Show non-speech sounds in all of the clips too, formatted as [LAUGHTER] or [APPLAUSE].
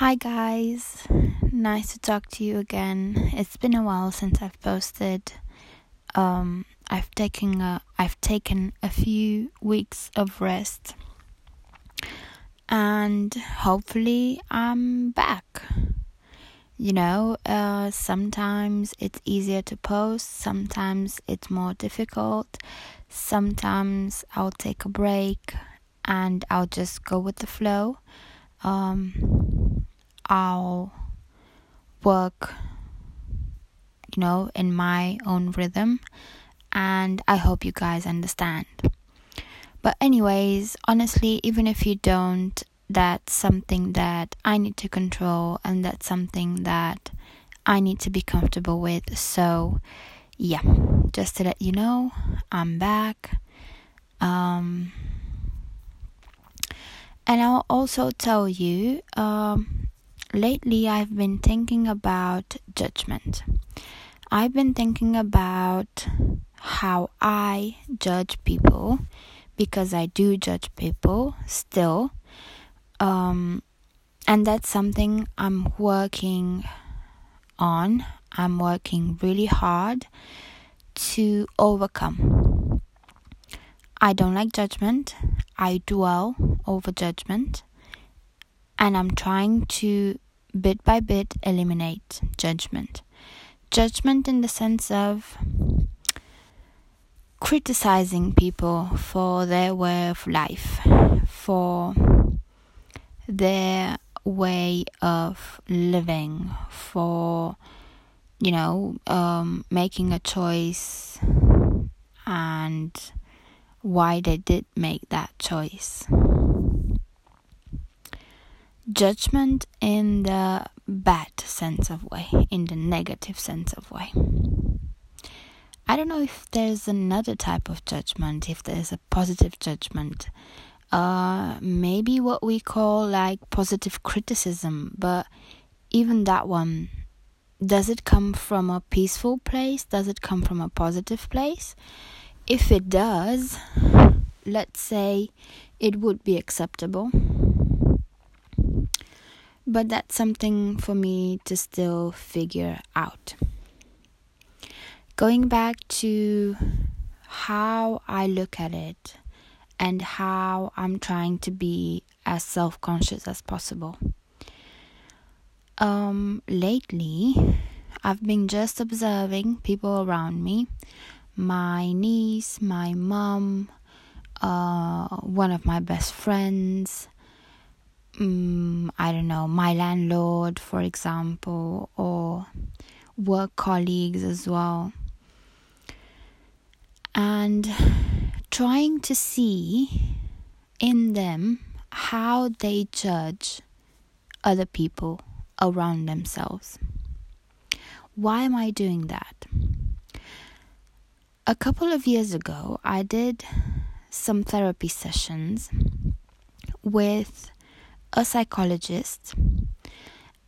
Hi guys, nice to talk to you again. It's been a while since I've posted. Um, I've taken a I've taken a few weeks of rest, and hopefully I'm back. You know, uh, sometimes it's easier to post, sometimes it's more difficult. Sometimes I'll take a break and I'll just go with the flow. Um, I'll work, you know, in my own rhythm, and I hope you guys understand. But, anyways, honestly, even if you don't, that's something that I need to control, and that's something that I need to be comfortable with. So, yeah, just to let you know, I'm back. Um, and I'll also tell you, um, lately I've been thinking about judgment. I've been thinking about how I judge people because I do judge people still. Um, and that's something I'm working on. I'm working really hard to overcome. I don't like judgment. I dwell over judgment and I'm trying to bit by bit eliminate judgment. Judgment in the sense of criticizing people for their way of life, for their way of living, for you know, um, making a choice and why they did make that choice judgment in the bad sense of way, in the negative sense of way. I don't know if there's another type of judgment, if there's a positive judgment. Uh, maybe what we call like positive criticism, but even that one, does it come from a peaceful place? Does it come from a positive place? If it does, let's say it would be acceptable but that's something for me to still figure out. Going back to how I look at it and how I'm trying to be as self conscious as possible. Um, lately, I've been just observing people around me my niece, my mom, uh, one of my best friends, um, I don't know, my landlord, for example, or work colleagues as well. And trying to see in them how they judge other people around themselves. Why am I doing that? A couple of years ago, I did some therapy sessions with a psychologist.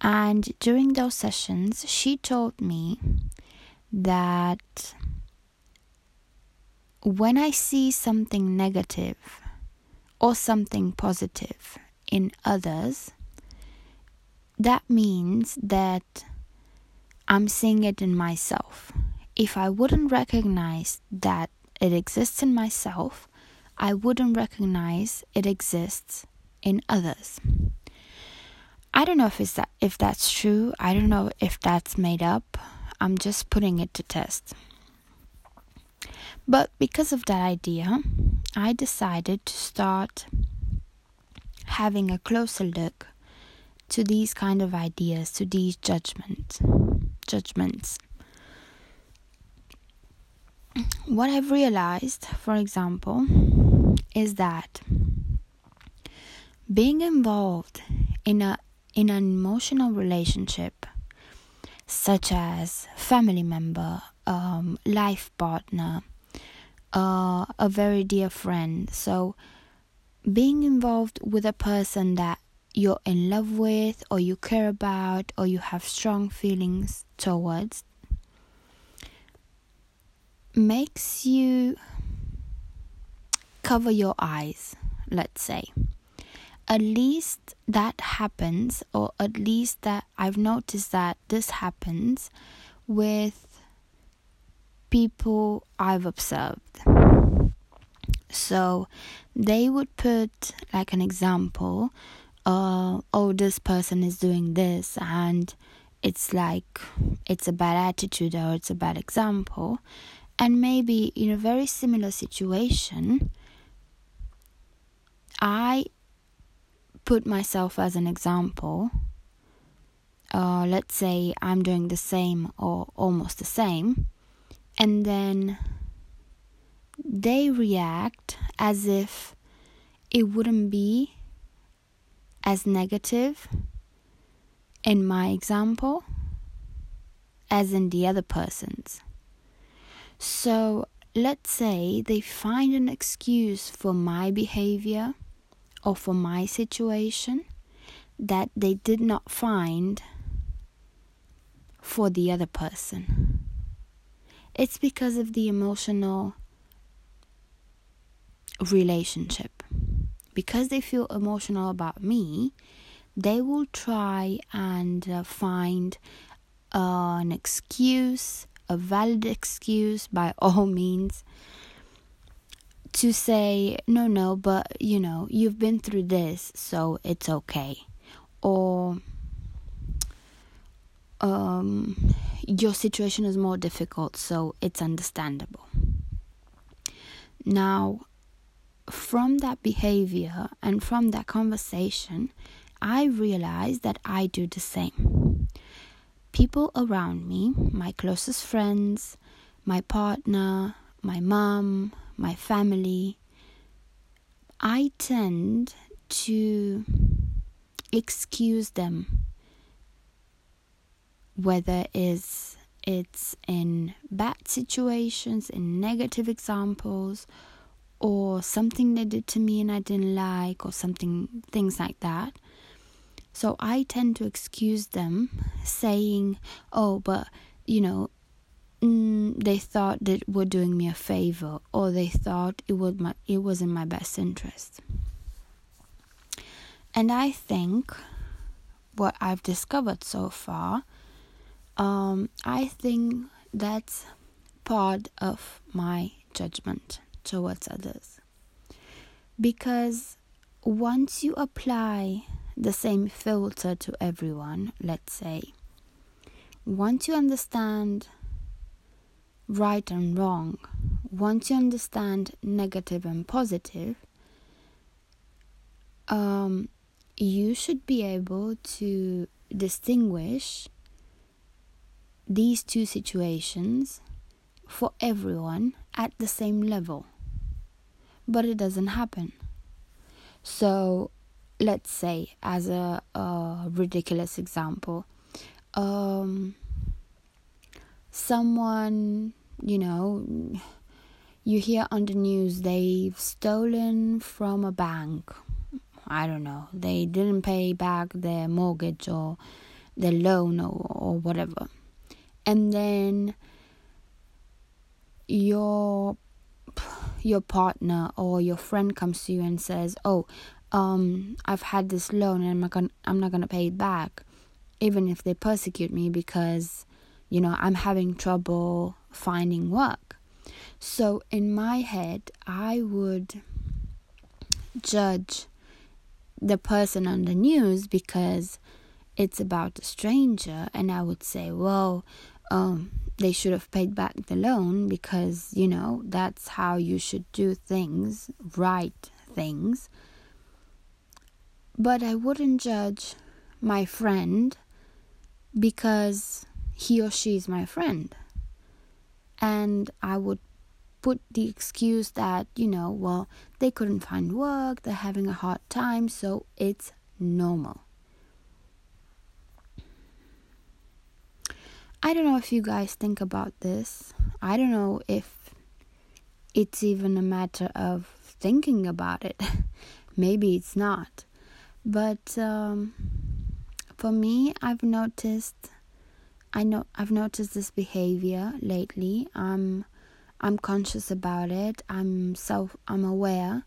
And during those sessions, she told me that when I see something negative or something positive in others, that means that I'm seeing it in myself. If I wouldn't recognize that it exists in myself, I wouldn't recognize it exists in others. I don't know if it's that if that's true. I don't know if that's made up. I'm just putting it to test. But because of that idea, I decided to start having a closer look to these kind of ideas, to these judgment judgments. What I've realized, for example, is that being involved in a in an emotional relationship such as family member um, life partner uh, a very dear friend. So being involved with a person that you're in love with or you care about or you have strong feelings towards makes you cover your eyes let's say at least that happens, or at least that I've noticed that this happens with people I've observed. So they would put like an example, uh, oh, this person is doing this, and it's like it's a bad attitude or it's a bad example. And maybe in a very similar situation, I put myself as an example. Uh, let's say I'm doing the same or almost the same, and then they react as if it wouldn't be as negative in my example as in the other person's. So let's say they find an excuse for my behavior or for my situation that they did not find for the other person. It's because of the emotional relationship. Because they feel emotional about me, they will try and uh, find uh, an excuse, a valid excuse by [LAUGHS] all means, to say, no, no, but you know, you've been through this, so it's okay. Or, um, your situation is more difficult, so it's understandable. Now, from that behavior and from that conversation, I realized that I do the same. People around me, my closest friends, my partner, my mom, my family, I tend to excuse them, whether it's it's in bad situations, in negative examples, or something they did to me and I didn't like, or something, things like that. So I tend to excuse them, saying, "Oh, but you know, mm, they thought that were doing me a favor or they thought it was my it was in my best interest. And i think what i've discovered so far um, i think that's part of my judgment towards others. Because once you apply the same filter to everyone let's say once you understand right and wrong, once you understand negative and positive, um, you should be able to distinguish these two situations for everyone at the same level. But it doesn't happen. So, let's say, as a, a ridiculous example, um, someone you know, you hear on the news they've stolen from a bank. I don't know. They didn't pay back their mortgage or their loan or, or whatever. And then your your partner or your friend comes to you and says, "Oh, um, I've had this loan and I'm not gonna, I'm not gonna pay it back, even if they persecute me because, you know, I'm having trouble finding work. So in my head, I would judge the person on the news because it's about a stranger, and I would say, well, um, they should have paid back the loan because you know that's how you should do things, right things. But I wouldn't judge my friend because he or she is my friend and I would put the excuse that, you know, well, they couldn't find work, they're having a hard time, so it's normal. I don't know if you guys think about this. I don't know if it's even a matter of thinking about it. [LAUGHS] Maybe it's not. But um, for me, I've noticed I know I've noticed this behavior lately. I'm I'm conscious about it. I'm self I'm aware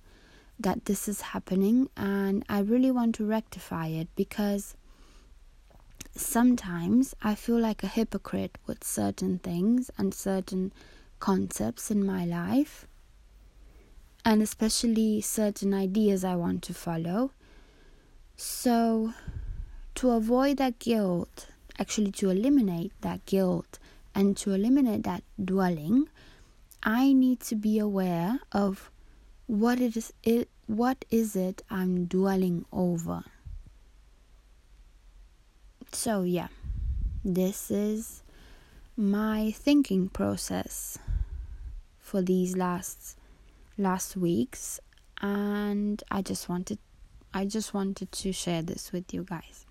that this is happening and I really want to rectify it because sometimes I feel like a hypocrite with certain things and certain concepts in my life, and especially certain ideas I want to follow. So, to avoid that guilt, actually, to eliminate that guilt and to eliminate that dwelling, I need to be aware of what it is it what is it I'm dwelling over. So, yeah, this is my thinking process for these last last weeks and I just wanted I just wanted to share this with you guys.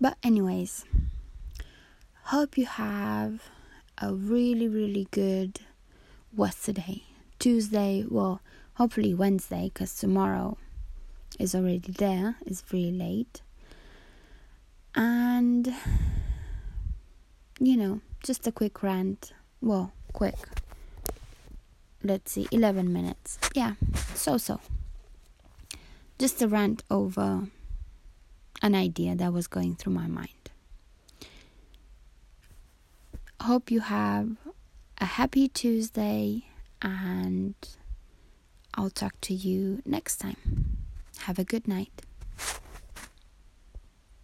But anyways, hope you have a really really good what's today? Tuesday, well, hopefully Wednesday cuz tomorrow is already there. It's really late and you know just a quick rant well quick let's see 11 minutes yeah so so just a rant over an idea that was going through my mind. Hope you have a happy tuesday and i'll talk to you next time. Have a good night